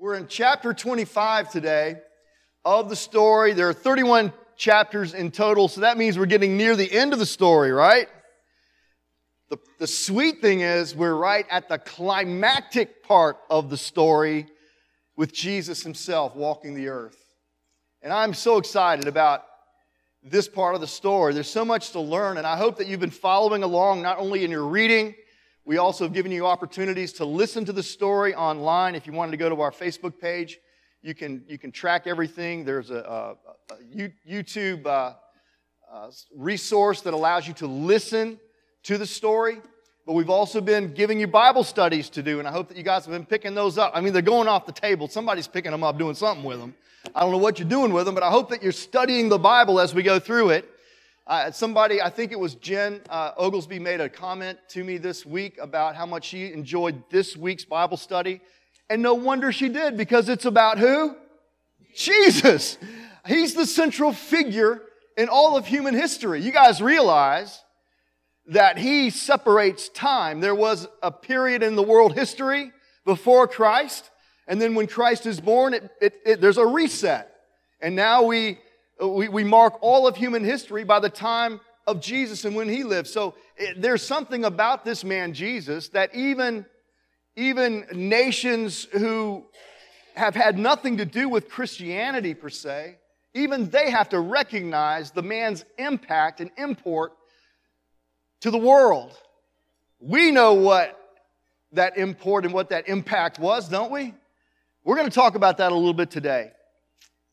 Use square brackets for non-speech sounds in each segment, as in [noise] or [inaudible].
We're in chapter 25 today of the story. There are 31 chapters in total, so that means we're getting near the end of the story, right? The, the sweet thing is, we're right at the climactic part of the story with Jesus himself walking the earth. And I'm so excited about this part of the story. There's so much to learn, and I hope that you've been following along not only in your reading, we also have given you opportunities to listen to the story online. If you wanted to go to our Facebook page, you can, you can track everything. There's a, a, a YouTube uh, uh, resource that allows you to listen to the story. But we've also been giving you Bible studies to do, and I hope that you guys have been picking those up. I mean, they're going off the table. Somebody's picking them up, doing something with them. I don't know what you're doing with them, but I hope that you're studying the Bible as we go through it. Uh, somebody, I think it was Jen uh, Oglesby, made a comment to me this week about how much she enjoyed this week's Bible study. And no wonder she did, because it's about who? Jesus. He's the central figure in all of human history. You guys realize that he separates time. There was a period in the world history before Christ, and then when Christ is born, it, it, it, there's a reset. And now we we, we mark all of human history by the time of Jesus and when he lived. So it, there's something about this man, Jesus, that even, even nations who have had nothing to do with Christianity per se, even they have to recognize the man's impact and import to the world. We know what that import and what that impact was, don't we? We're going to talk about that a little bit today.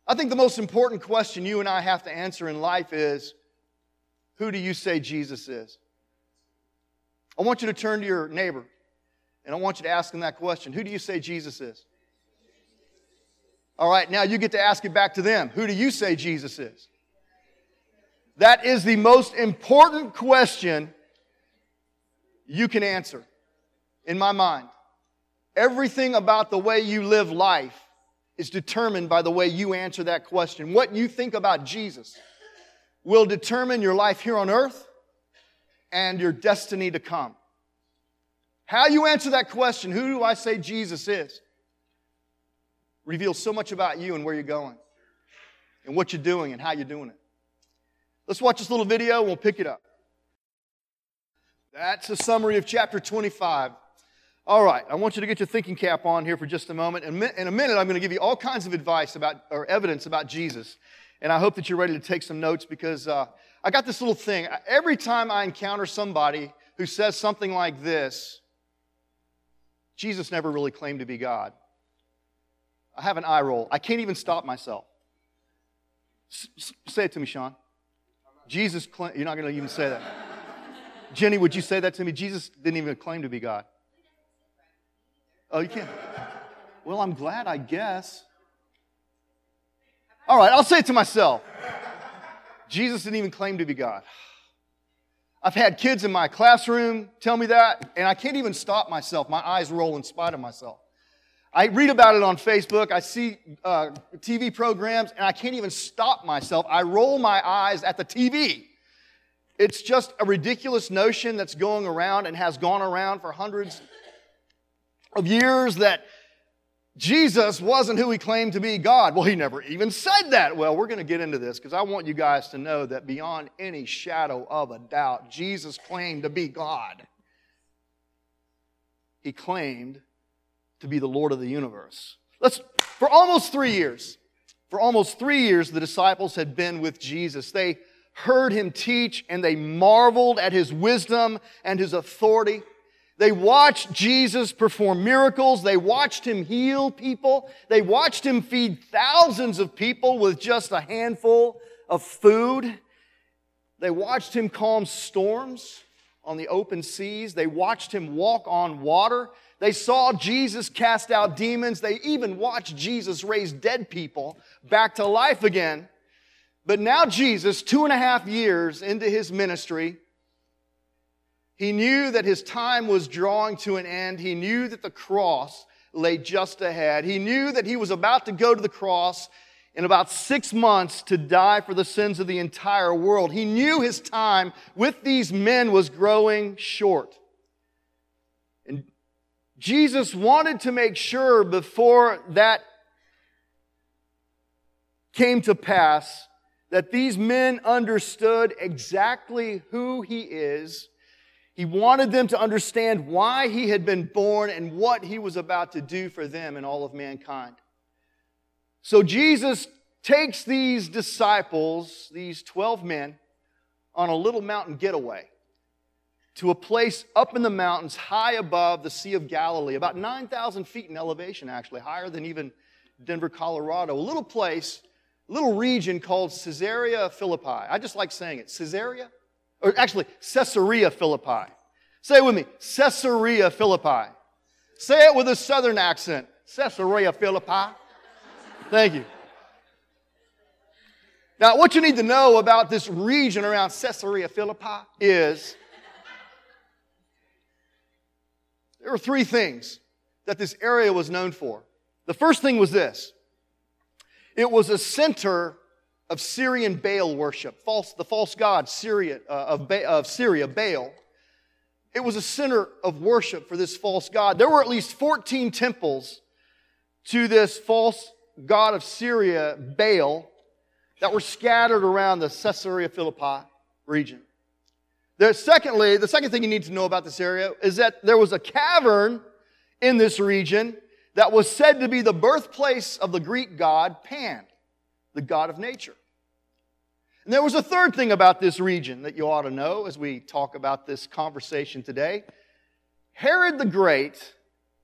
I think the most important question you and I have to answer in life is who do you say Jesus is? I want you to turn to your neighbor and I want you to ask him that question Who do you say Jesus is? All right, now you get to ask it back to them. Who do you say Jesus is? That is the most important question you can answer in my mind. Everything about the way you live life is determined by the way you answer that question. What you think about Jesus will determine your life here on earth and your destiny to come. How you answer that question, who do I say Jesus is, reveals so much about you and where you're going, and what you're doing and how you're doing it. Let's watch this little video and we'll pick it up. That's a summary of chapter 25. All right, I want you to get your thinking cap on here for just a moment. In a minute, I'm going to give you all kinds of advice about, or evidence about Jesus. And I hope that you're ready to take some notes because uh, I got this little thing. Every time I encounter somebody who says something like this, Jesus never really claimed to be God. I have an eye roll. I can't even stop myself. S- say it to me, Sean. Jesus, cl- you're not going to even say that. Jenny, would you say that to me? Jesus didn't even claim to be God. Oh, you can't? Well, I'm glad, I guess. All right, I'll say it to myself. Jesus didn't even claim to be God. I've had kids in my classroom tell me that, and I can't even stop myself. My eyes roll in spite of myself. I read about it on Facebook, I see uh, TV programs, and I can't even stop myself. I roll my eyes at the TV. It's just a ridiculous notion that's going around and has gone around for hundreds of years that Jesus wasn't who he claimed to be God. Well, he never even said that. Well, we're going to get into this because I want you guys to know that beyond any shadow of a doubt, Jesus claimed to be God. He claimed to be the Lord of the universe. Let's, for almost three years, for almost three years, the disciples had been with Jesus. They heard him teach and they marveled at his wisdom and his authority. They watched Jesus perform miracles. They watched him heal people. They watched him feed thousands of people with just a handful of food. They watched him calm storms on the open seas. They watched him walk on water. They saw Jesus cast out demons. They even watched Jesus raise dead people back to life again. But now, Jesus, two and a half years into his ministry, he knew that his time was drawing to an end. He knew that the cross lay just ahead. He knew that he was about to go to the cross in about six months to die for the sins of the entire world. He knew his time with these men was growing short. And Jesus wanted to make sure before that came to pass that these men understood exactly who he is. He wanted them to understand why he had been born and what he was about to do for them and all of mankind. So Jesus takes these disciples, these 12 men, on a little mountain getaway to a place up in the mountains high above the Sea of Galilee, about 9,000 feet in elevation, actually, higher than even Denver, Colorado. A little place, a little region called Caesarea Philippi. I just like saying it. Caesarea? Or actually, Caesarea Philippi. Say it with me Caesarea Philippi. Say it with a southern accent. Caesarea Philippi. Thank you. Now, what you need to know about this region around Caesarea Philippi is There were three things that this area was known for. The first thing was this it was a center of Syrian Baal worship, false, the false god Syria, uh, of, ba- of Syria, Baal. It was a center of worship for this false god. There were at least 14 temples to this false god of Syria, Baal, that were scattered around the Caesarea Philippi region. There's secondly, the second thing you need to know about this area is that there was a cavern in this region that was said to be the birthplace of the Greek god Pan, the god of nature. And there was a third thing about this region that you ought to know as we talk about this conversation today. Herod the Great,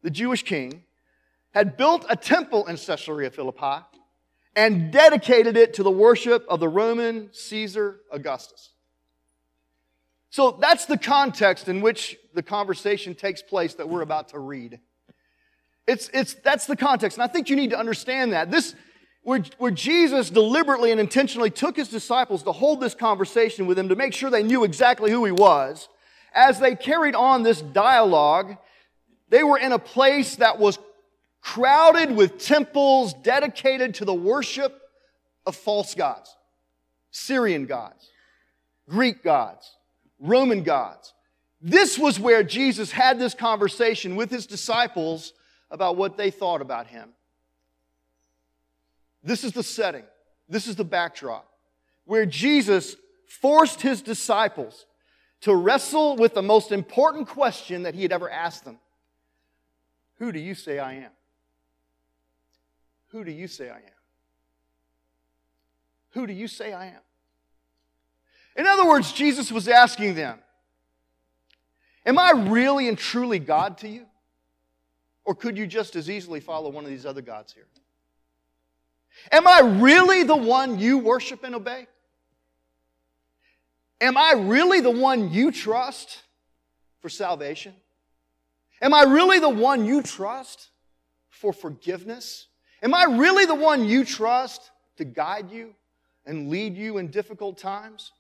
the Jewish king, had built a temple in Caesarea Philippi and dedicated it to the worship of the Roman Caesar Augustus. So that's the context in which the conversation takes place that we're about to read. It's, it's, that's the context. And I think you need to understand that. This, where, where Jesus deliberately and intentionally took his disciples to hold this conversation with him to make sure they knew exactly who he was, as they carried on this dialogue, they were in a place that was crowded with temples dedicated to the worship of false gods, Syrian gods, Greek gods. Roman gods. This was where Jesus had this conversation with his disciples about what they thought about him. This is the setting, this is the backdrop where Jesus forced his disciples to wrestle with the most important question that he had ever asked them Who do you say I am? Who do you say I am? Who do you say I am? In other words, Jesus was asking them, Am I really and truly God to you? Or could you just as easily follow one of these other gods here? Am I really the one you worship and obey? Am I really the one you trust for salvation? Am I really the one you trust for forgiveness? Am I really the one you trust to guide you and lead you in difficult times?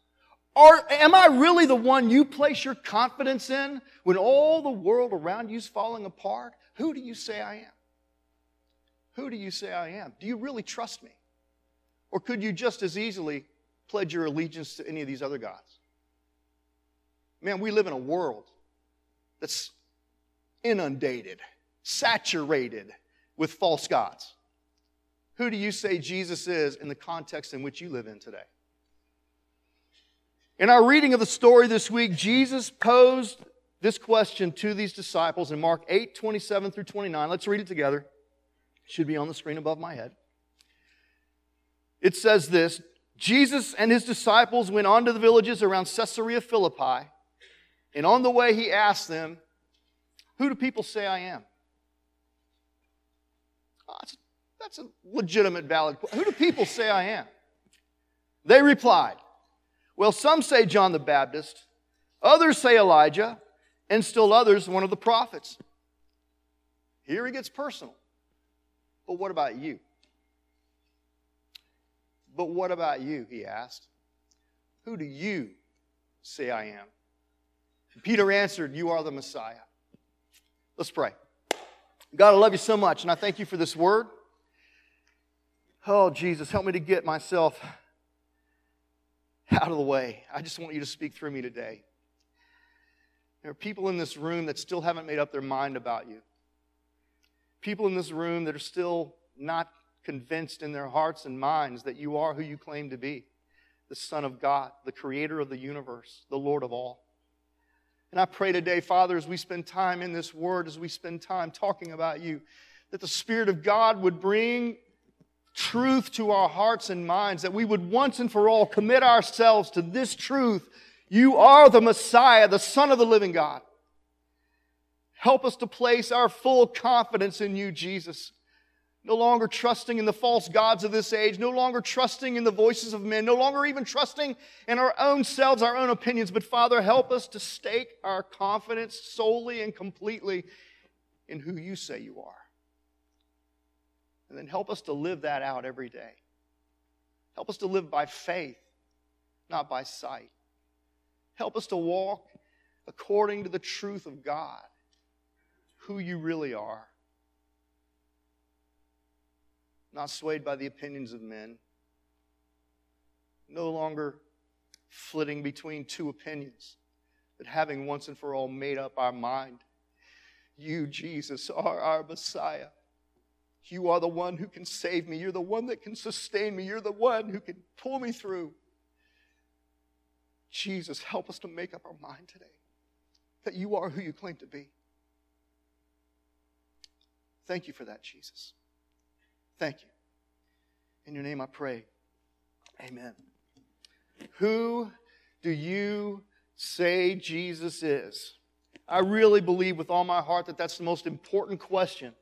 Or am I really the one you place your confidence in when all the world around you is falling apart? Who do you say I am? Who do you say I am? Do you really trust me? Or could you just as easily pledge your allegiance to any of these other gods? Man, we live in a world that's inundated, saturated with false gods. Who do you say Jesus is in the context in which you live in today? In our reading of the story this week, Jesus posed this question to these disciples in Mark 8 27 through 29. Let's read it together. Should be on the screen above my head. It says this Jesus and his disciples went on to the villages around Caesarea Philippi, and on the way he asked them, Who do people say I am? Oh, that's, that's a legitimate, valid question. Who do people say I am? They replied, well, some say John the Baptist, others say Elijah, and still others one of the prophets. Here he gets personal. But what about you? But what about you? He asked. Who do you say I am? Peter answered, You are the Messiah. Let's pray. God, I love you so much, and I thank you for this word. Oh, Jesus, help me to get myself out of the way. I just want you to speak through me today. There are people in this room that still haven't made up their mind about you. People in this room that are still not convinced in their hearts and minds that you are who you claim to be the Son of God, the creator of the universe, the Lord of all. And I pray today, Father, as we spend time in this word, as we spend time talking about you, that the Spirit of God would bring truth to our hearts and minds, that we would once and for all commit ourselves to this truth. You are the Messiah, the Son of the living God. Help us to place our full confidence in you, Jesus. No longer trusting in the false gods of this age, no longer trusting in the voices of men, no longer even trusting in our own selves, our own opinions. But Father, help us to stake our confidence solely and completely in who you say you are. And then help us to live that out every day. Help us to live by faith, not by sight. Help us to walk according to the truth of God, who you really are. Not swayed by the opinions of men. No longer flitting between two opinions, but having once and for all made up our mind. You, Jesus, are our Messiah. You are the one who can save me. You're the one that can sustain me. You're the one who can pull me through. Jesus, help us to make up our mind today that you are who you claim to be. Thank you for that, Jesus. Thank you. In your name I pray. Amen. Who do you say Jesus is? I really believe with all my heart that that's the most important question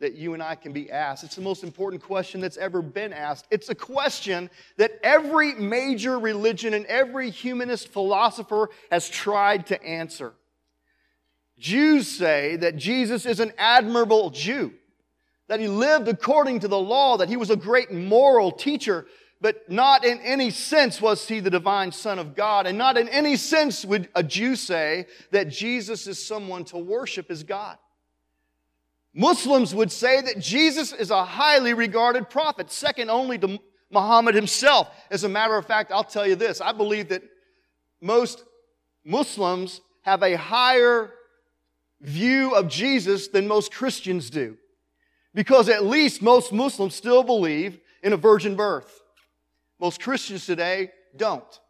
that you and I can be asked. It's the most important question that's ever been asked. It's a question that every major religion and every humanist philosopher has tried to answer. Jews say that Jesus is an admirable Jew, that he lived according to the law, that he was a great moral teacher, but not in any sense was he the divine Son of God, and not in any sense would a Jew say that Jesus is someone to worship as God. Muslims would say that Jesus is a highly regarded prophet, second only to Muhammad himself. As a matter of fact, I'll tell you this I believe that most Muslims have a higher view of Jesus than most Christians do. Because at least most Muslims still believe in a virgin birth. Most Christians today don't.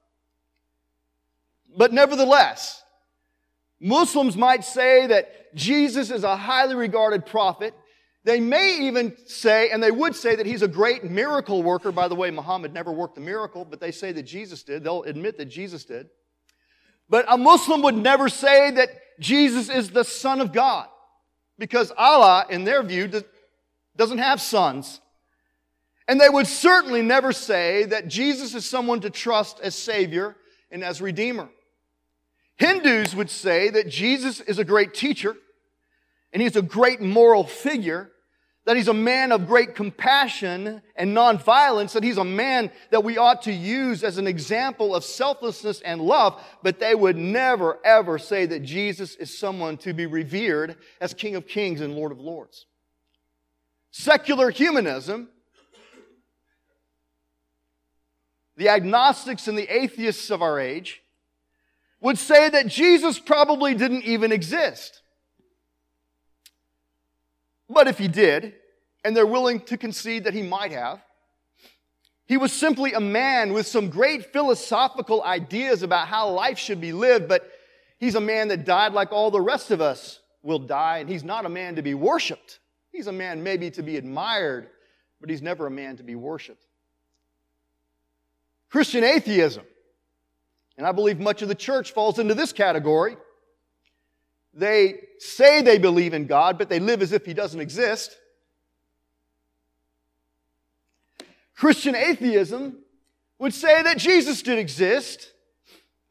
But nevertheless, Muslims might say that Jesus is a highly regarded prophet. They may even say, and they would say that he's a great miracle worker. By the way, Muhammad never worked a miracle, but they say that Jesus did. They'll admit that Jesus did. But a Muslim would never say that Jesus is the Son of God because Allah, in their view, doesn't have sons. And they would certainly never say that Jesus is someone to trust as Savior and as Redeemer. Hindus would say that Jesus is a great teacher and he's a great moral figure, that he's a man of great compassion and nonviolence, that he's a man that we ought to use as an example of selflessness and love, but they would never ever say that Jesus is someone to be revered as King of Kings and Lord of Lords. Secular humanism, the agnostics and the atheists of our age, would say that Jesus probably didn't even exist. But if he did, and they're willing to concede that he might have, he was simply a man with some great philosophical ideas about how life should be lived, but he's a man that died like all the rest of us will die, and he's not a man to be worshiped. He's a man maybe to be admired, but he's never a man to be worshiped. Christian atheism and I believe much of the church falls into this category. They say they believe in God, but they live as if He doesn't exist. Christian atheism would say that Jesus did exist,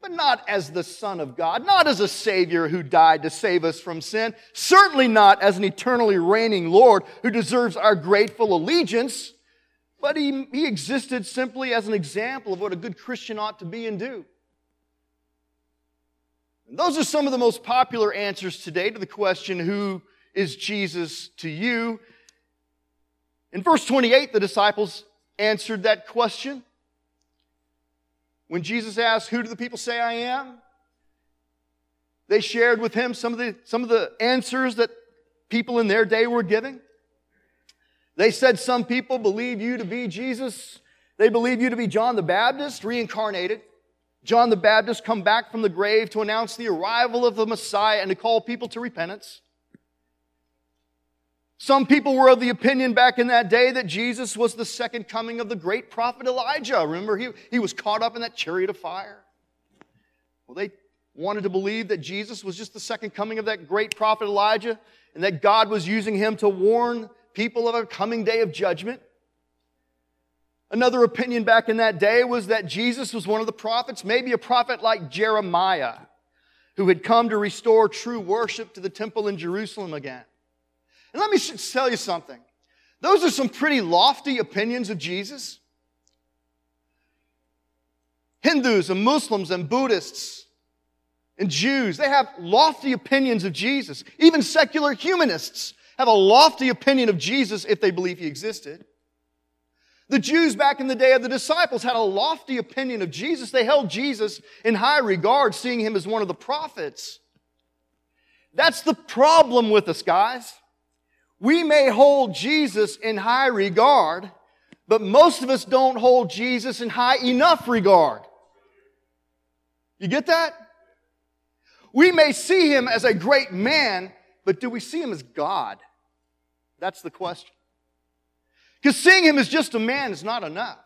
but not as the Son of God, not as a Savior who died to save us from sin, certainly not as an eternally reigning Lord who deserves our grateful allegiance, but he, he existed simply as an example of what a good Christian ought to be and do. And those are some of the most popular answers today to the question, Who is Jesus to you? In verse 28, the disciples answered that question. When Jesus asked, Who do the people say I am? They shared with him some of the, some of the answers that people in their day were giving. They said some people believe you to be Jesus. They believe you to be John the Baptist reincarnated. John the Baptist come back from the grave to announce the arrival of the Messiah and to call people to repentance. Some people were of the opinion back in that day that Jesus was the second coming of the great prophet Elijah. Remember, he, he was caught up in that chariot of fire. Well, they wanted to believe that Jesus was just the second coming of that great prophet Elijah and that God was using him to warn people of a coming day of judgment. Another opinion back in that day was that Jesus was one of the prophets, maybe a prophet like Jeremiah, who had come to restore true worship to the temple in Jerusalem again. And let me tell you something. Those are some pretty lofty opinions of Jesus. Hindus and Muslims and Buddhists and Jews, they have lofty opinions of Jesus. Even secular humanists have a lofty opinion of Jesus if they believe he existed. The Jews back in the day of the disciples had a lofty opinion of Jesus. They held Jesus in high regard, seeing him as one of the prophets. That's the problem with us, guys. We may hold Jesus in high regard, but most of us don't hold Jesus in high enough regard. You get that? We may see him as a great man, but do we see him as God? That's the question. Because seeing him as just a man is not enough.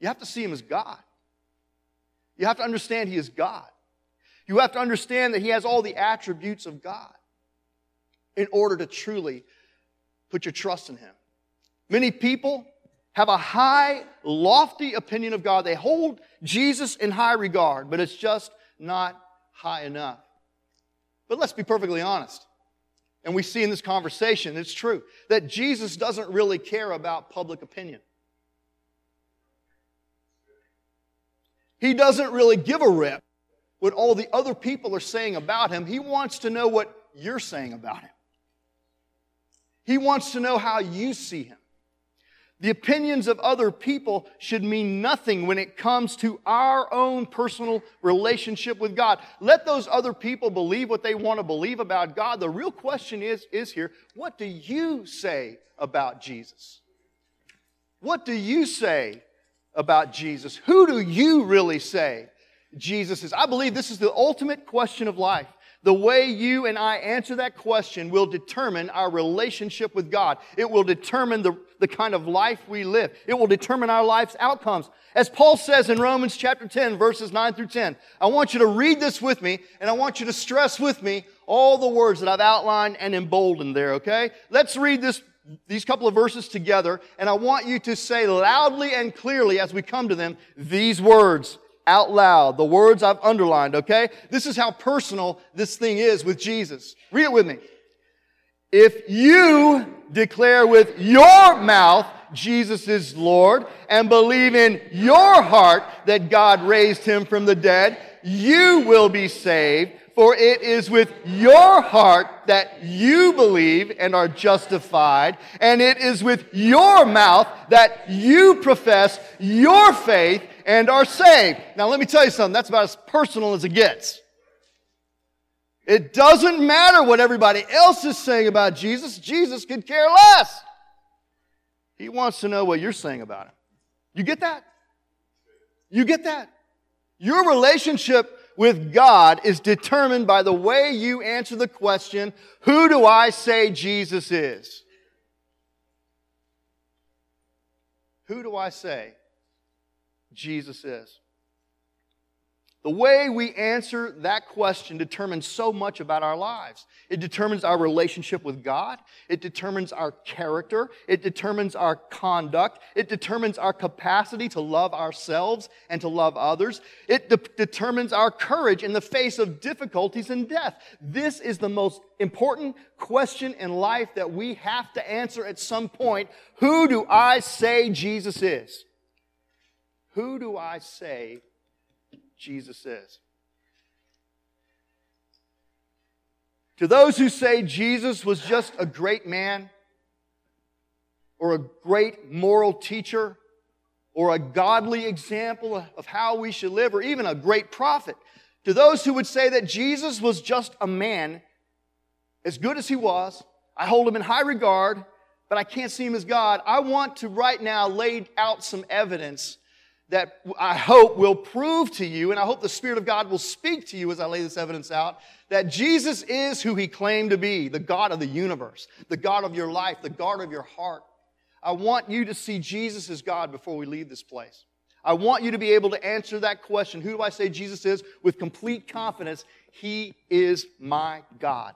You have to see him as God. You have to understand he is God. You have to understand that he has all the attributes of God in order to truly put your trust in him. Many people have a high, lofty opinion of God. They hold Jesus in high regard, but it's just not high enough. But let's be perfectly honest and we see in this conversation, it's true, that Jesus doesn't really care about public opinion. He doesn't really give a rip what all the other people are saying about him. He wants to know what you're saying about him. He wants to know how you see him. The opinions of other people should mean nothing when it comes to our own personal relationship with God. Let those other people believe what they want to believe about God. The real question is, is here, what do you say about Jesus? What do you say about Jesus? Who do you really say Jesus is? I believe this is the ultimate question of life. The way you and I answer that question will determine our relationship with God. It will determine the, the kind of life we live. It will determine our life's outcomes. As Paul says in Romans chapter 10, verses 9 through 10, I want you to read this with me and I want you to stress with me all the words that I've outlined and emboldened there, okay? Let's read this, these couple of verses together and I want you to say loudly and clearly as we come to them these words out loud, the words I've underlined, okay? This is how personal this thing is with Jesus. Read it with me. If you declare with your mouth Jesus is Lord and believe in your heart that God raised him from the dead, you will be saved. For it is with your heart that you believe and are justified, and it is with your mouth that you profess your faith and are saved. Now, let me tell you something. That's about as personal as it gets. It doesn't matter what everybody else is saying about Jesus. Jesus could care less. He wants to know what you're saying about him. You get that? You get that? Your relationship with God is determined by the way you answer the question, Who do I say Jesus is? Who do I say Jesus is? The way we answer that question determines so much about our lives. It determines our relationship with God. It determines our character. It determines our conduct. It determines our capacity to love ourselves and to love others. It de- determines our courage in the face of difficulties and death. This is the most important question in life that we have to answer at some point. Who do I say Jesus is? Who do I say Jesus is. To those who say Jesus was just a great man, or a great moral teacher, or a godly example of how we should live, or even a great prophet, to those who would say that Jesus was just a man, as good as he was, I hold him in high regard, but I can't see him as God. I want to right now lay out some evidence that I hope will prove to you, and I hope the Spirit of God will speak to you as I lay this evidence out, that Jesus is who he claimed to be the God of the universe, the God of your life, the God of your heart. I want you to see Jesus as God before we leave this place. I want you to be able to answer that question who do I say Jesus is? with complete confidence. He is my God.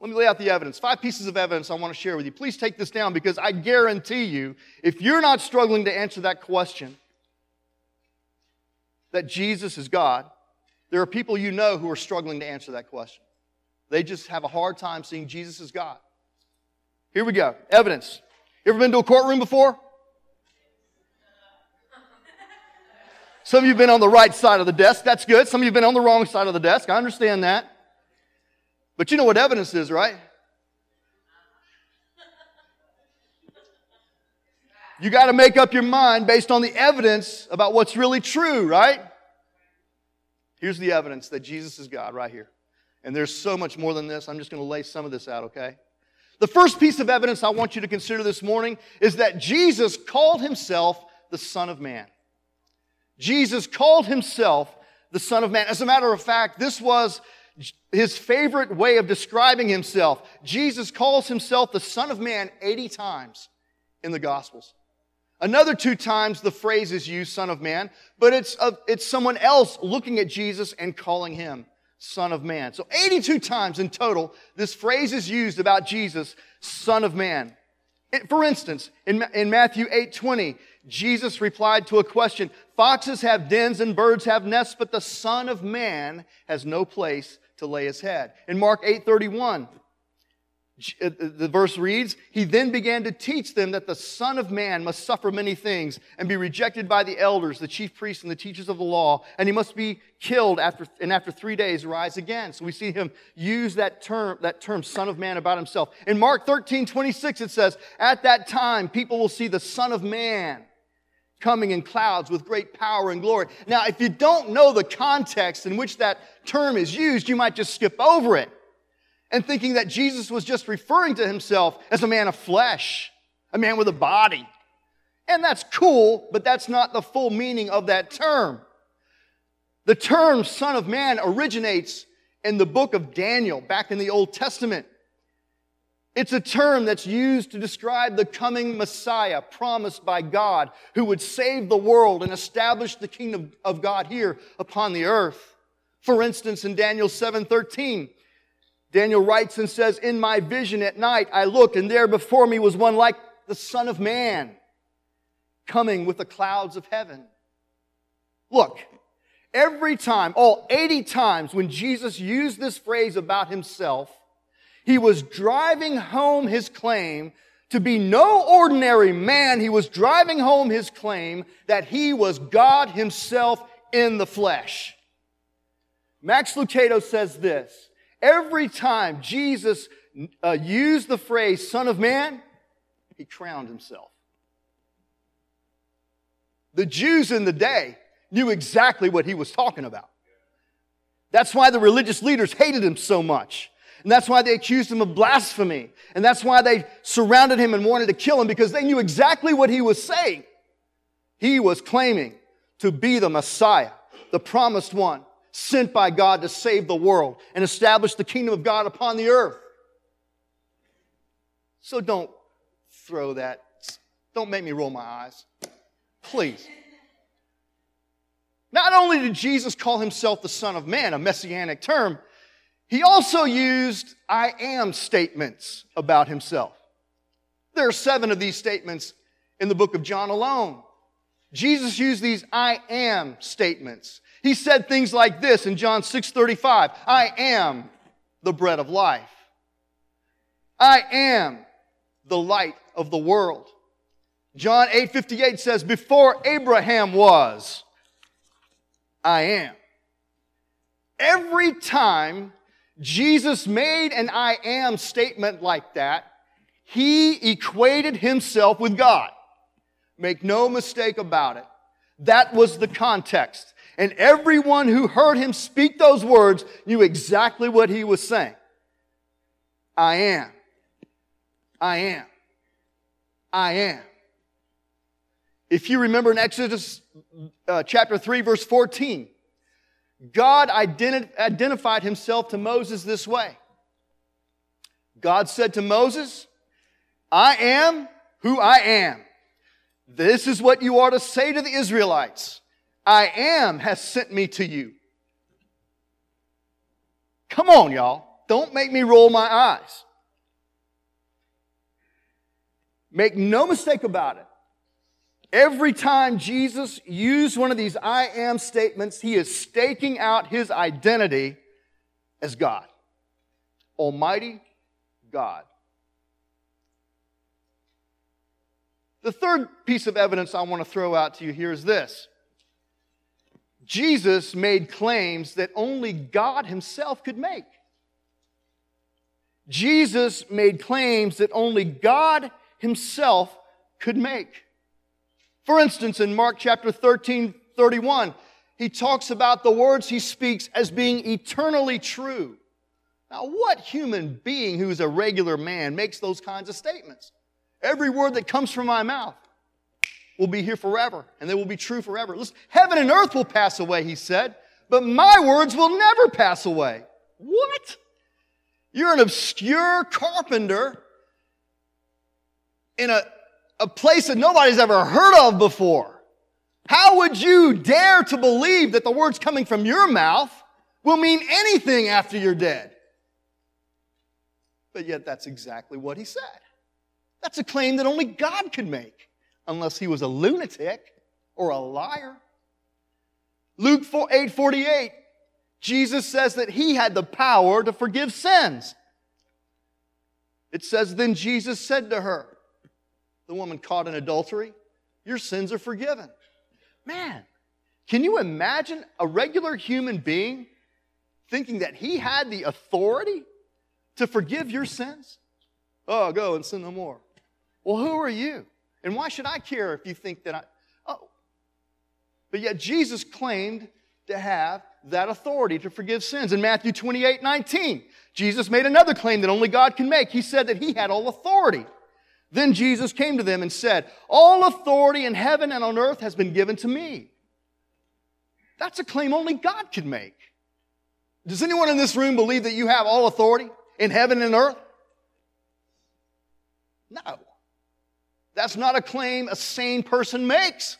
Let me lay out the evidence. Five pieces of evidence I want to share with you. Please take this down because I guarantee you, if you're not struggling to answer that question, that Jesus is God, there are people you know who are struggling to answer that question. They just have a hard time seeing Jesus as God. Here we go. Evidence. You ever been to a courtroom before? Some of you have been on the right side of the desk. That's good. Some of you have been on the wrong side of the desk. I understand that. But you know what evidence is, right? You got to make up your mind based on the evidence about what's really true, right? Here's the evidence that Jesus is God right here. And there's so much more than this. I'm just going to lay some of this out, okay? The first piece of evidence I want you to consider this morning is that Jesus called himself the Son of Man. Jesus called himself the Son of Man. As a matter of fact, this was his favorite way of describing himself. Jesus calls himself the Son of Man 80 times in the Gospels. Another two times the phrase is used, Son of Man, but it's, a, it's someone else looking at Jesus and calling him Son of Man. So 82 times in total, this phrase is used about Jesus, Son of Man. For instance, in, in Matthew 8 20, Jesus replied to a question Foxes have dens and birds have nests, but the Son of Man has no place to lay his head. In Mark 8:31, uh, the verse reads, He then began to teach them that the Son of Man must suffer many things and be rejected by the elders, the chief priests, and the teachers of the law, and he must be killed after, and after three days rise again. So we see him use that term, that term, Son of Man, about himself. In Mark 13, 26, it says, At that time, people will see the Son of Man coming in clouds with great power and glory. Now, if you don't know the context in which that term is used, you might just skip over it and thinking that Jesus was just referring to himself as a man of flesh, a man with a body. And that's cool, but that's not the full meaning of that term. The term Son of Man originates in the book of Daniel, back in the Old Testament. It's a term that's used to describe the coming Messiah promised by God who would save the world and establish the kingdom of God here upon the earth. For instance, in Daniel 7:13, Daniel writes and says, "In my vision at night I looked and there before me was one like the son of man coming with the clouds of heaven." Look, every time, all 80 times when Jesus used this phrase about himself, he was driving home his claim to be no ordinary man. He was driving home his claim that he was God himself in the flesh. Max Lucado says this every time Jesus uh, used the phrase Son of Man, he crowned himself. The Jews in the day knew exactly what he was talking about. That's why the religious leaders hated him so much. And that's why they accused him of blasphemy. And that's why they surrounded him and wanted to kill him because they knew exactly what he was saying. He was claiming to be the Messiah, the promised one, sent by God to save the world and establish the kingdom of God upon the earth. So don't throw that. Don't make me roll my eyes. Please. Not only did Jesus call himself the Son of Man, a messianic term, he also used I am statements about himself. There are seven of these statements in the book of John alone. Jesus used these I am statements. He said things like this in John 6:35, I am the bread of life. I am the light of the world. John 8:58 says, before Abraham was, I am. Every time Jesus made an I am statement like that. He equated himself with God. Make no mistake about it. That was the context. And everyone who heard him speak those words knew exactly what he was saying. I am. I am. I am. If you remember in Exodus uh, chapter 3, verse 14, God identi- identified himself to Moses this way God said to Moses, I am who I am. This is what you are to say to the Israelites I am has sent me to you. Come on, y'all. Don't make me roll my eyes. Make no mistake about it. Every time Jesus used one of these I am statements, he is staking out his identity as God. Almighty God. The third piece of evidence I want to throw out to you here is this Jesus made claims that only God himself could make. Jesus made claims that only God himself could make. For instance, in Mark chapter 13, 31, he talks about the words he speaks as being eternally true. Now, what human being who's a regular man makes those kinds of statements? Every word that comes from my mouth will be here forever, and they will be true forever. Listen, heaven and earth will pass away, he said, but my words will never pass away. What? You're an obscure carpenter in a, a place that nobody's ever heard of before. How would you dare to believe that the words coming from your mouth will mean anything after you're dead? But yet, that's exactly what he said. That's a claim that only God could make, unless he was a lunatic or a liar. Luke 8 48 Jesus says that he had the power to forgive sins. It says, Then Jesus said to her, the woman caught in adultery, Your sins are forgiven. Man, can you imagine a regular human being thinking that he had the authority to forgive your sins? Oh, go and sin no more. Well, who are you? And why should I care if you think that I. Oh. But yet Jesus claimed to have that authority to forgive sins. In Matthew 28 19, Jesus made another claim that only God can make. He said that he had all authority. Then Jesus came to them and said, All authority in heaven and on earth has been given to me. That's a claim only God can make. Does anyone in this room believe that you have all authority in heaven and earth? No. That's not a claim a sane person makes.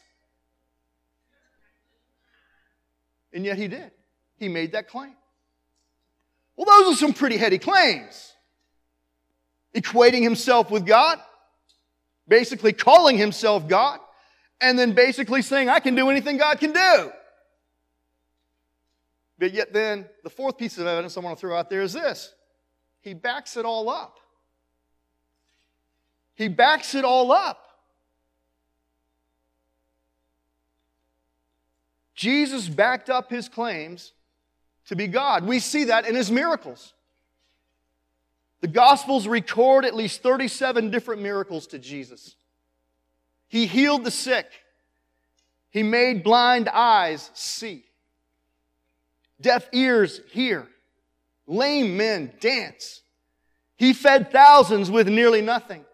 And yet he did. He made that claim. Well, those are some pretty heady claims. Equating himself with God, basically calling himself God, and then basically saying, I can do anything God can do. But yet, then, the fourth piece of evidence I want to throw out there is this he backs it all up. He backs it all up. Jesus backed up his claims to be God. We see that in his miracles. The Gospels record at least 37 different miracles to Jesus. He healed the sick. He made blind eyes see. Deaf ears hear. Lame men dance. He fed thousands with nearly nothing.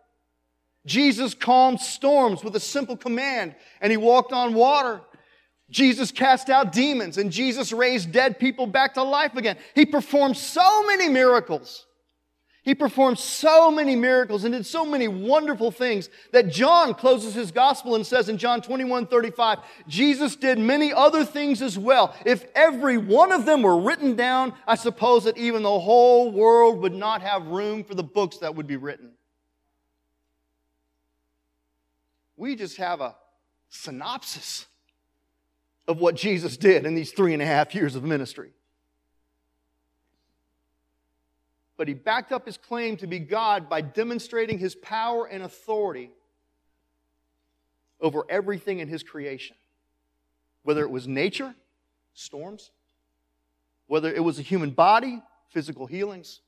Jesus calmed storms with a simple command, and he walked on water. Jesus cast out demons and Jesus raised dead people back to life again. He performed so many miracles. He performed so many miracles and did so many wonderful things that John closes his gospel and says in John 21 35, Jesus did many other things as well. If every one of them were written down, I suppose that even the whole world would not have room for the books that would be written. We just have a synopsis of what Jesus did in these three and a half years of ministry. But he backed up his claim to be God by demonstrating his power and authority over everything in his creation. Whether it was nature, storms, whether it was a human body, physical healings,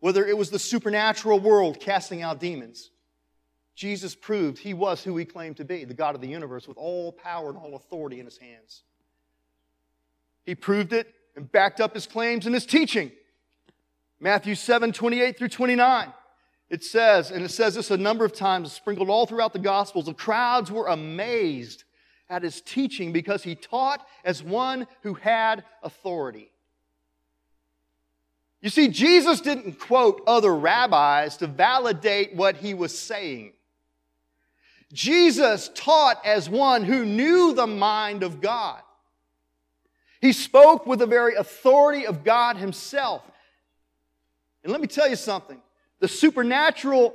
whether it was the supernatural world casting out demons, Jesus proved he was who he claimed to be, the God of the universe, with all power and all authority in his hands. He proved it and backed up his claims in his teaching. Matthew 7 28 through 29. It says, and it says this a number of times, sprinkled all throughout the Gospels, the crowds were amazed at his teaching because he taught as one who had authority. You see, Jesus didn't quote other rabbis to validate what he was saying. Jesus taught as one who knew the mind of God. He spoke with the very authority of God Himself. And let me tell you something the supernatural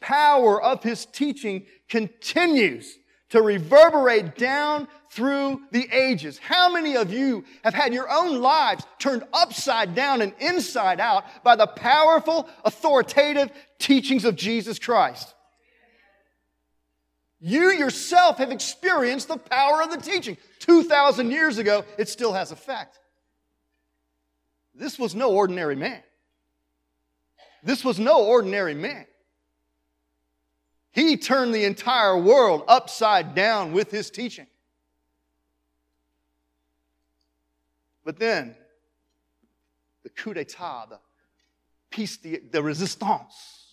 power of His teaching continues to reverberate down through the ages. How many of you have had your own lives turned upside down and inside out by the powerful, authoritative teachings of Jesus Christ? You yourself have experienced the power of the teaching. 2,000 years ago, it still has effect. This was no ordinary man. This was no ordinary man. He turned the entire world upside down with his teaching. But then, the coup d'etat, the peace, the, the resistance.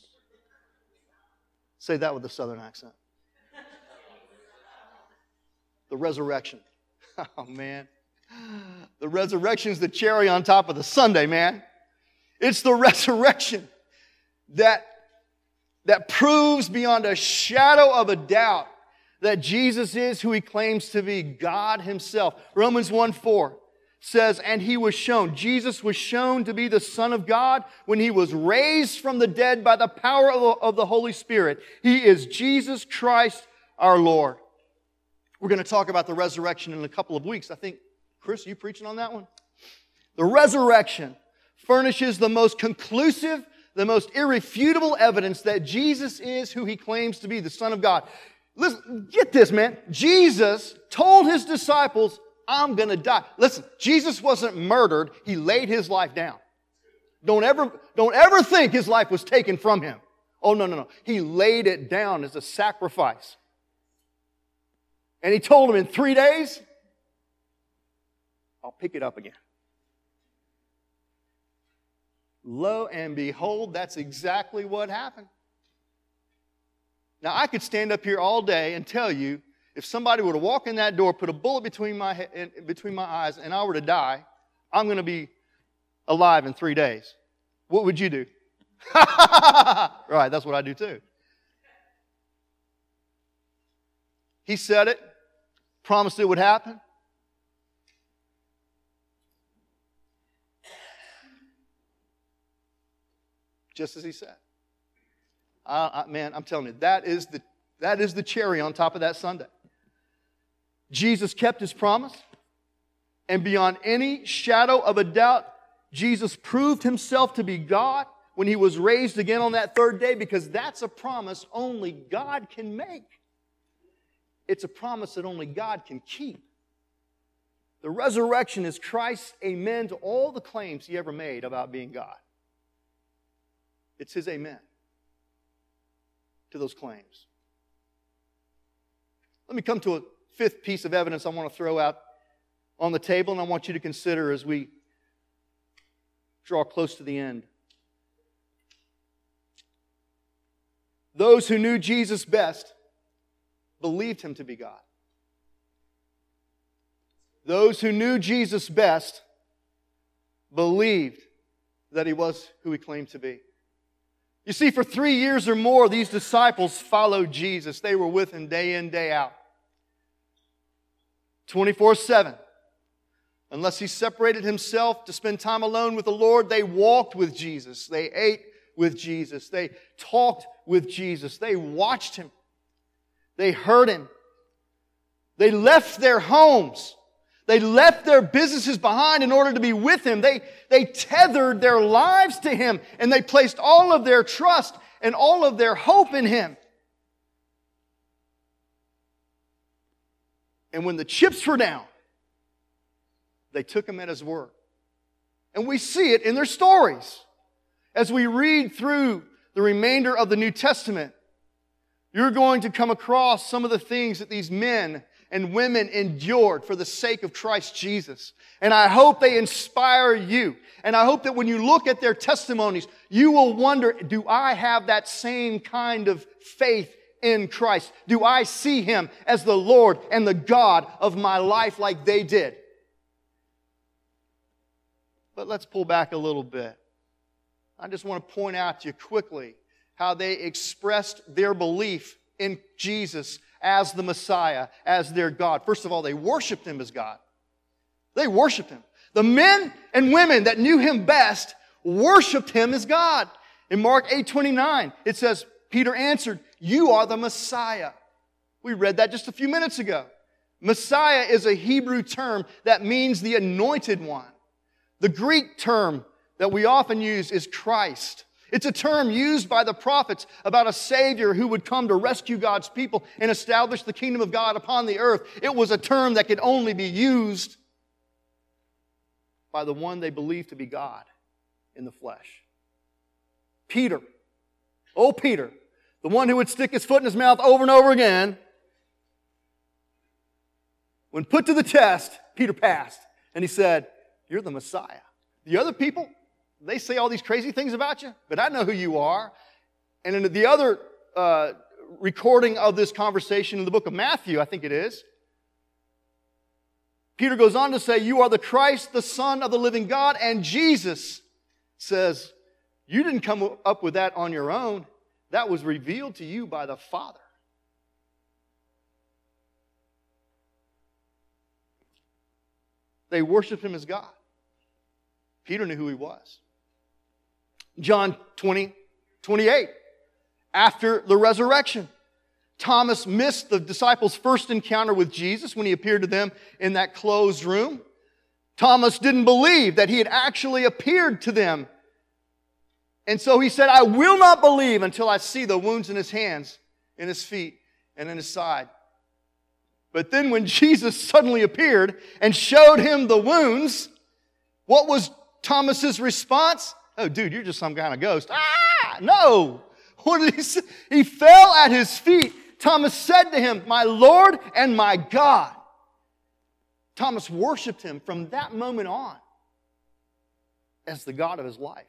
Say that with a southern accent. The resurrection. [laughs] Oh, man. The resurrection is the cherry on top of the sundae, man. It's the [laughs] resurrection that that proves beyond a shadow of a doubt that Jesus is who he claims to be, God himself. Romans 1 4 says, And he was shown, Jesus was shown to be the Son of God when he was raised from the dead by the power of the Holy Spirit. He is Jesus Christ our Lord. We're going to talk about the resurrection in a couple of weeks. I think, Chris, you preaching on that one? The resurrection furnishes the most conclusive the most irrefutable evidence that Jesus is who he claims to be, the Son of God. Listen, get this, man. Jesus told his disciples, I'm gonna die. Listen, Jesus wasn't murdered, he laid his life down. Don't ever, don't ever think his life was taken from him. Oh, no, no, no. He laid it down as a sacrifice. And he told him in three days, I'll pick it up again. Lo and behold, that's exactly what happened. Now, I could stand up here all day and tell you if somebody were to walk in that door, put a bullet between my, between my eyes, and I were to die, I'm going to be alive in three days. What would you do? [laughs] right, that's what I do too. He said it, promised it would happen. Just as he said. Uh, man, I'm telling you, that is, the, that is the cherry on top of that sundae. Jesus kept his promise, and beyond any shadow of a doubt, Jesus proved himself to be God when he was raised again on that third day because that's a promise only God can make. It's a promise that only God can keep. The resurrection is Christ's amen to all the claims he ever made about being God. It's his amen to those claims. Let me come to a fifth piece of evidence I want to throw out on the table, and I want you to consider as we draw close to the end. Those who knew Jesus best believed him to be God. Those who knew Jesus best believed that he was who he claimed to be. You see, for three years or more, these disciples followed Jesus. They were with him day in, day out. 24 7. Unless he separated himself to spend time alone with the Lord, they walked with Jesus. They ate with Jesus. They talked with Jesus. They watched him. They heard him. They left their homes they left their businesses behind in order to be with him. They, they tethered their lives to him and they placed all of their trust and all of their hope in him. And when the chips were down, they took him at his word. And we see it in their stories. As we read through the remainder of the New Testament, you're going to come across some of the things that these men and women endured for the sake of Christ Jesus. And I hope they inspire you. And I hope that when you look at their testimonies, you will wonder, do I have that same kind of faith in Christ? Do I see Him as the Lord and the God of my life like they did? But let's pull back a little bit. I just want to point out to you quickly how they expressed their belief in Jesus as the Messiah, as their God. First of all, they worshiped him as God. They worshiped him. The men and women that knew him best worshiped him as God. In Mark 8 29, it says, Peter answered, You are the Messiah. We read that just a few minutes ago. Messiah is a Hebrew term that means the anointed one. The Greek term that we often use is Christ. It's a term used by the prophets about a Savior who would come to rescue God's people and establish the kingdom of God upon the earth. It was a term that could only be used by the one they believed to be God in the flesh. Peter, oh Peter, the one who would stick his foot in his mouth over and over again, when put to the test, Peter passed and he said, You're the Messiah. The other people, they say all these crazy things about you, but I know who you are. And in the other uh, recording of this conversation in the book of Matthew, I think it is, Peter goes on to say, You are the Christ, the Son of the living God. And Jesus says, You didn't come up with that on your own. That was revealed to you by the Father. They worshiped him as God. Peter knew who he was. John 20, 28. After the resurrection, Thomas missed the disciples' first encounter with Jesus when he appeared to them in that closed room. Thomas didn't believe that he had actually appeared to them. And so he said, I will not believe until I see the wounds in his hands, in his feet, and in his side. But then when [laughs] Jesus suddenly appeared and showed him the wounds, what was Thomas's response? Oh, dude, you're just some kind of ghost. Ah, no. What did he say? He fell at his feet. Thomas said to him, My Lord and my God. Thomas worshiped him from that moment on as the God of his life.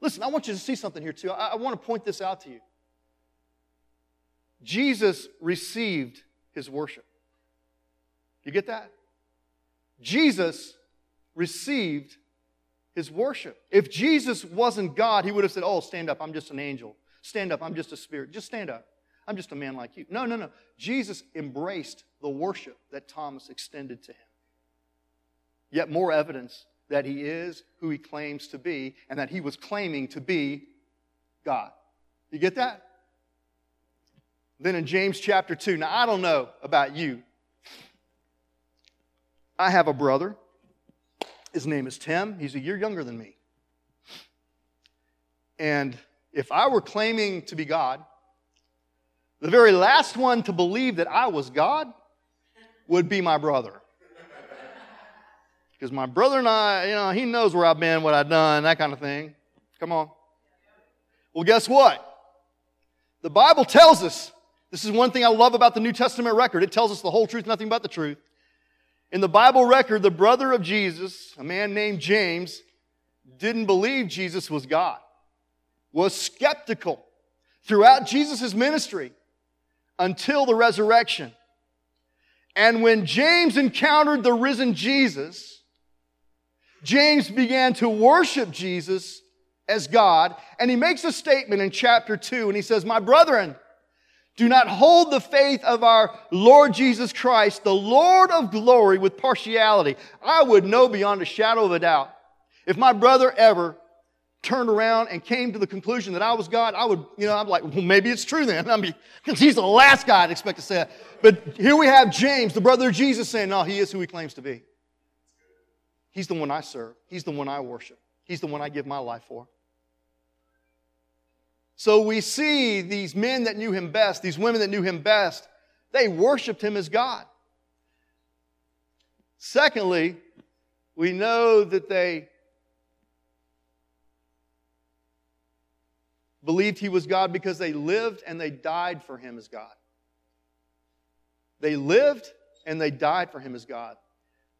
Listen, I want you to see something here too. I, I want to point this out to you. Jesus received his worship. You get that? Jesus received his worship. If Jesus wasn't God, he would have said, Oh, stand up, I'm just an angel. Stand up, I'm just a spirit. Just stand up. I'm just a man like you. No, no, no. Jesus embraced the worship that Thomas extended to him. Yet more evidence that he is who he claims to be and that he was claiming to be God. You get that? Then in James chapter 2, now I don't know about you. I have a brother his name is Tim. He's a year younger than me. And if I were claiming to be God, the very last one to believe that I was God would be my brother. Because my brother and I, you know, he knows where I've been, what I've done, that kind of thing. Come on. Well, guess what? The Bible tells us this is one thing I love about the New Testament record. It tells us the whole truth, nothing but the truth. In the Bible record, the brother of Jesus, a man named James, didn't believe Jesus was God, was skeptical throughout Jesus' ministry until the resurrection. And when James encountered the risen Jesus, James began to worship Jesus as God. And he makes a statement in chapter 2, and he says, My brethren, do not hold the faith of our Lord Jesus Christ, the Lord of glory, with partiality. I would know beyond a shadow of a doubt. If my brother ever turned around and came to the conclusion that I was God, I would, you know, I'm like, well, maybe it's true then. [laughs] I mean, he's the last guy I'd expect to say that. But here we have James, the brother of Jesus, saying, no, he is who he claims to be. He's the one I serve. He's the one I worship. He's the one I give my life for. So we see these men that knew him best, these women that knew him best, they worshiped him as God. Secondly, we know that they believed he was God because they lived and they died for him as God. They lived and they died for him as God.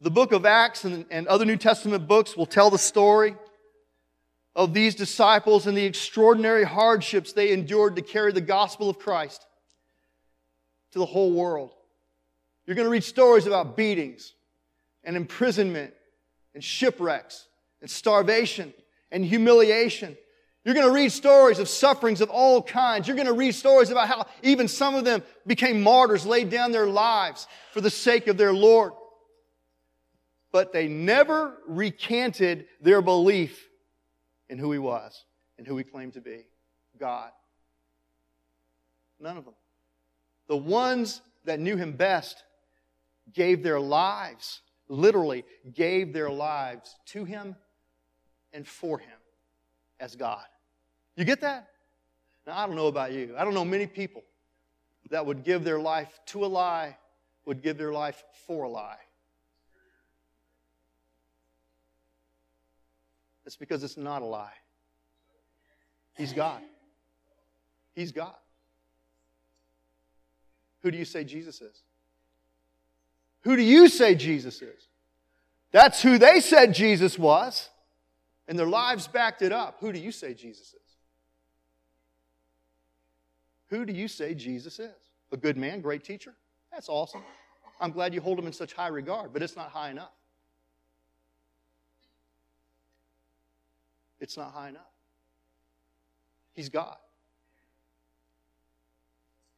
The book of Acts and, and other New Testament books will tell the story of these disciples and the extraordinary hardships they endured to carry the gospel of Christ to the whole world. You're going to read stories about beatings and imprisonment and shipwrecks and starvation and humiliation. You're going to read stories of sufferings of all kinds. You're going to read stories about how even some of them became martyrs, laid down their lives for the sake of their Lord. But they never recanted their belief in who he was and who he claimed to be God. None of them. The ones that knew him best gave their lives, literally gave their lives to him and for him as God. You get that? Now, I don't know about you. I don't know many people that would give their life to a lie, would give their life for a lie. It's because it's not a lie. He's God. He's God. Who do you say Jesus is? Who do you say Jesus is? That's who they said Jesus was, and their lives backed it up. Who do you say Jesus is? Who do you say Jesus is? A good man, great teacher? That's awesome. I'm glad you hold him in such high regard, but it's not high enough. It's not high enough. He's God.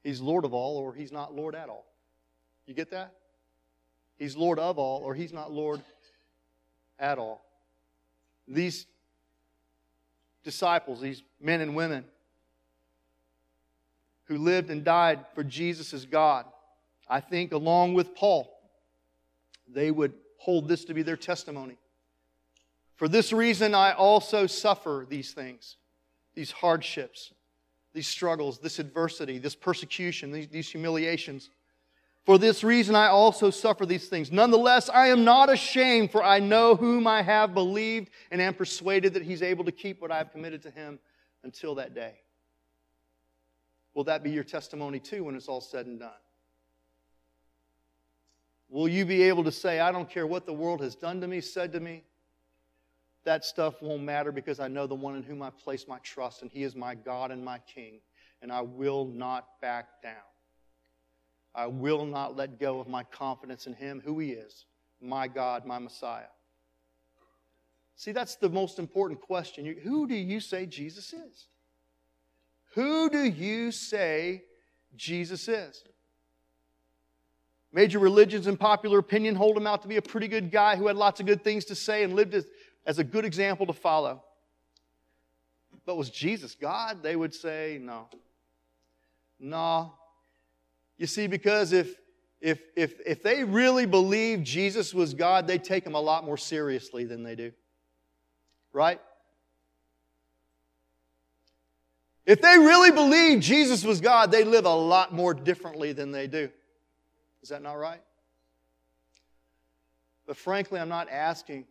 He's Lord of all, or He's not Lord at all. You get that? He's Lord of all, or He's not Lord at all. These disciples, these men and women who lived and died for Jesus as God, I think, along with Paul, they would hold this to be their testimony. For this reason, I also suffer these things, these hardships, these struggles, this adversity, this persecution, these, these humiliations. For this reason, I also suffer these things. Nonetheless, I am not ashamed, for I know whom I have believed and am persuaded that he's able to keep what I have committed to him until that day. Will that be your testimony too when it's all said and done? Will you be able to say, I don't care what the world has done to me, said to me? That stuff won't matter because I know the one in whom I place my trust, and he is my God and my King, and I will not back down. I will not let go of my confidence in him, who he is, my God, my Messiah. See, that's the most important question. Who do you say Jesus is? Who do you say Jesus is? Major religions and popular opinion hold him out to be a pretty good guy who had lots of good things to say and lived as, as a good example to follow. But was Jesus God? They would say no. No. You see, because if, if, if, if they really believed Jesus was God, they'd take him a lot more seriously than they do. Right? If they really believed Jesus was God, they live a lot more differently than they do. Is that not right? But frankly, I'm not asking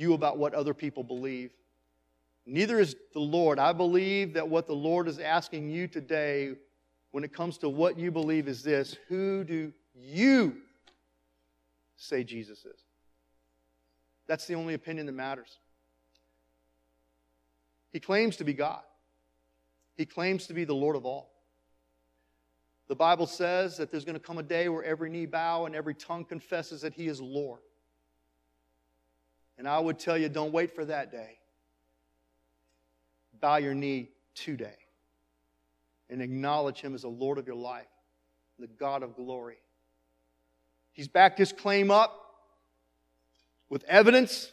you about what other people believe. Neither is the Lord. I believe that what the Lord is asking you today, when it comes to what you believe, is this Who do you say Jesus is? That's the only opinion that matters. He claims to be God. He claims to be the Lord of all. The Bible says that there's going to come a day where every knee bow and every tongue confesses that He is Lord. And I would tell you, don't wait for that day. Bow your knee today and acknowledge Him as the Lord of your life, the God of glory. He's backed his claim up with evidence,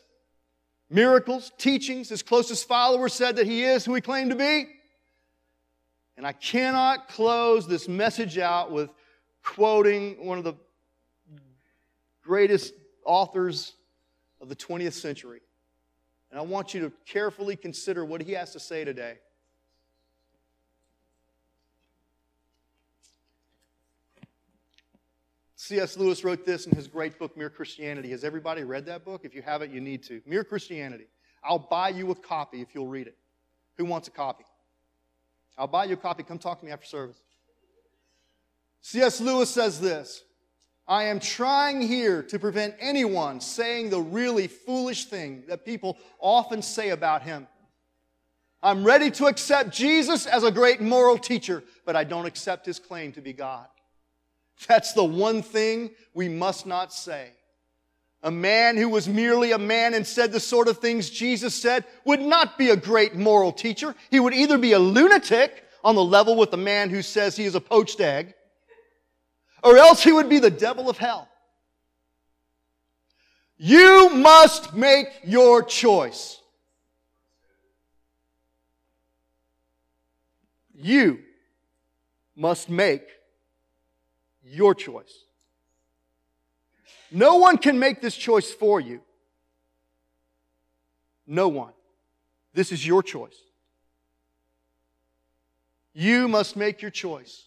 miracles, teachings. His closest followers said that he is who he claimed to be. And I cannot close this message out with quoting one of the greatest authors of the 20th century. And I want you to carefully consider what he has to say today. C.S. Lewis wrote this in his great book, Mere Christianity. Has everybody read that book? If you haven't, you need to. Mere Christianity. I'll buy you a copy if you'll read it. Who wants a copy? I'll buy you a copy. Come talk to me after service. C.S. Lewis says this I am trying here to prevent anyone saying the really foolish thing that people often say about him. I'm ready to accept Jesus as a great moral teacher, but I don't accept his claim to be God. That's the one thing we must not say. A man who was merely a man and said the sort of things Jesus said would not be a great moral teacher. He would either be a lunatic on the level with the man who says he is a poached egg, or else he would be the devil of hell. You must make your choice. You must make your choice. No one can make this choice for you. No one. This is your choice. You must make your choice.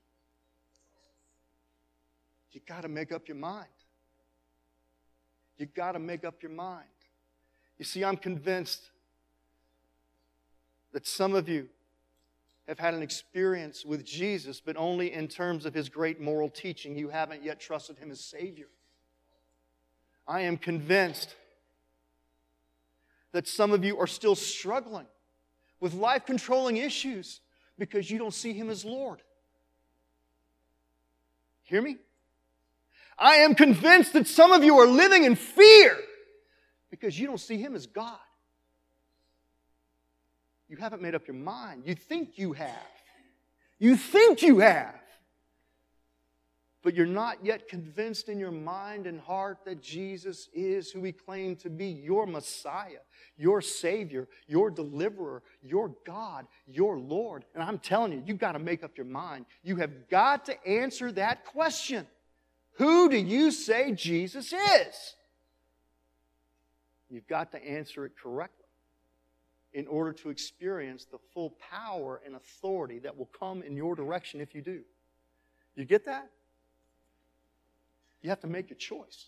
You got to make up your mind. You got to make up your mind. You see, I'm convinced that some of you have had an experience with Jesus, but only in terms of his great moral teaching. You haven't yet trusted him as Savior. I am convinced that some of you are still struggling with life controlling issues because you don't see him as Lord. Hear me? I am convinced that some of you are living in fear because you don't see him as God. You haven't made up your mind. You think you have. You think you have. But you're not yet convinced in your mind and heart that Jesus is who he claimed to be your Messiah, your Savior, your deliverer, your God, your Lord. And I'm telling you, you've got to make up your mind. You have got to answer that question Who do you say Jesus is? You've got to answer it correctly in order to experience the full power and authority that will come in your direction if you do. You get that? You have to make a choice.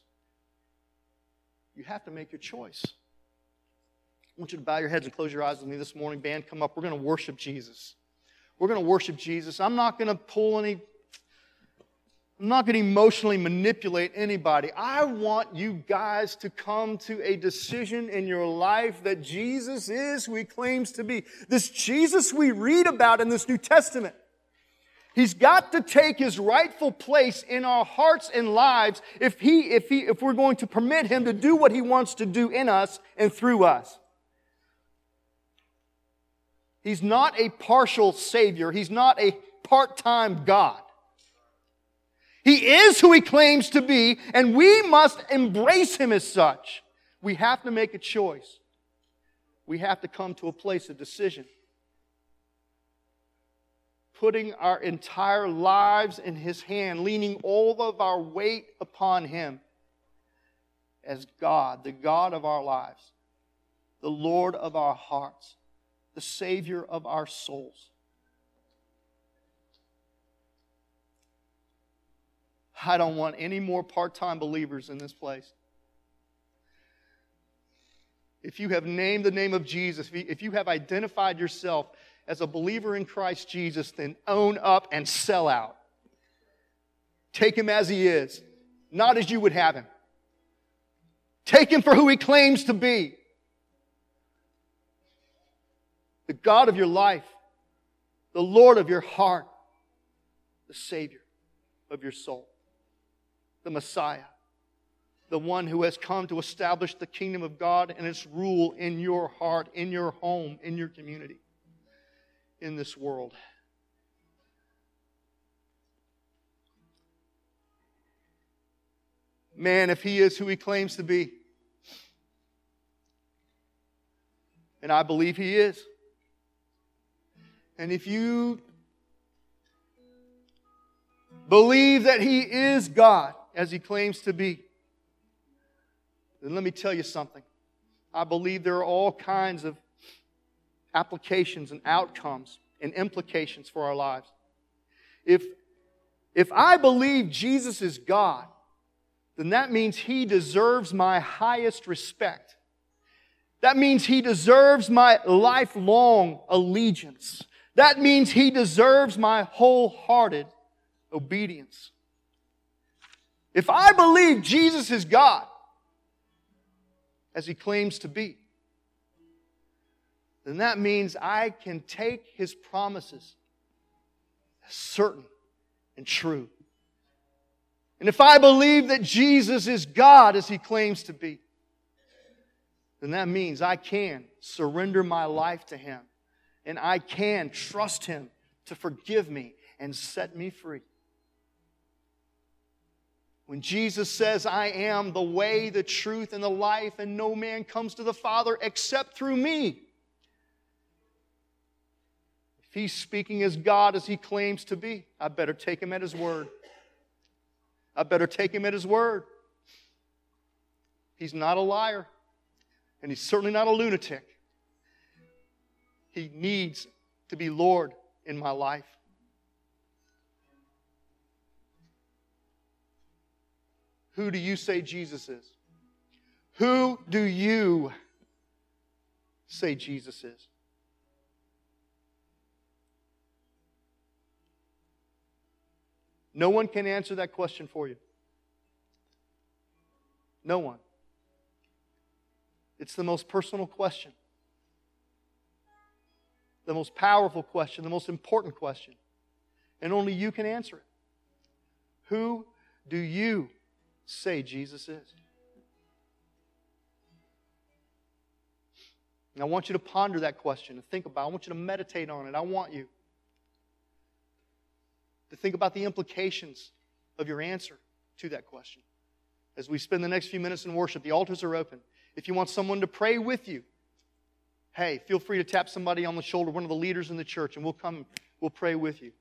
You have to make your choice. I want you to bow your heads and close your eyes with me this morning. Band, come up. We're going to worship Jesus. We're going to worship Jesus. I'm not going to pull any I'm not going to emotionally manipulate anybody. I want you guys to come to a decision in your life that Jesus is who he claims to be. This Jesus we read about in this New Testament. He's got to take his rightful place in our hearts and lives if he, if he, if we're going to permit him to do what he wants to do in us and through us. He's not a partial savior. He's not a part-time God. He is who he claims to be, and we must embrace him as such. We have to make a choice. We have to come to a place of decision. Putting our entire lives in his hand, leaning all of our weight upon him as God, the God of our lives, the Lord of our hearts, the Savior of our souls. I don't want any more part time believers in this place. If you have named the name of Jesus, if you have identified yourself as a believer in Christ Jesus, then own up and sell out. Take him as he is, not as you would have him. Take him for who he claims to be the God of your life, the Lord of your heart, the Savior of your soul the Messiah, the one who has come to establish the kingdom of God and its rule in your heart, in your home, in your community, in this world. Man, if he is who he claims to be, and I believe he is, and if you believe that He is God as He claims to be, then let me tell you something. I believe there are all kinds of applications and outcomes and implications for our lives. If, if I believe Jesus is God, then that means He deserves my highest respect. That means He deserves my lifelong allegiance. That means He deserves my wholehearted obedience. If I believe Jesus is God, as He claims to be, then that means I can take His promises as certain and true. And if I believe that Jesus is God as He claims to be, then that means I can surrender my life to Him and I can trust Him to forgive me and set me free. When Jesus says, I am the way, the truth, and the life, and no man comes to the Father except through me. If he's speaking as God as he claims to be, I better take him at his word. I better take him at his word. He's not a liar, and he's certainly not a lunatic. He needs to be Lord in my life. Who do you say Jesus is? Who do you say Jesus is? No one can answer that question for you. No one. It's the most personal question, the most powerful question, the most important question. And only you can answer it. Who do you say Jesus is? And I want you to ponder that question and think about it. I want you to meditate on it. I want you to think about the implications of your answer to that question. As we spend the next few minutes in worship, the altars are open. If you want someone to pray with you, hey, feel free to tap somebody on the shoulder, one of the leaders in the church, and we'll come, we'll pray with you.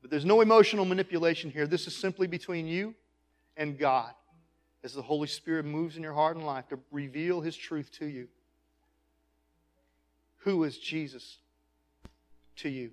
But there's no emotional manipulation here. This is simply between you and God as the Holy Spirit moves in your heart and life to reveal His truth to you. Who is Jesus to you?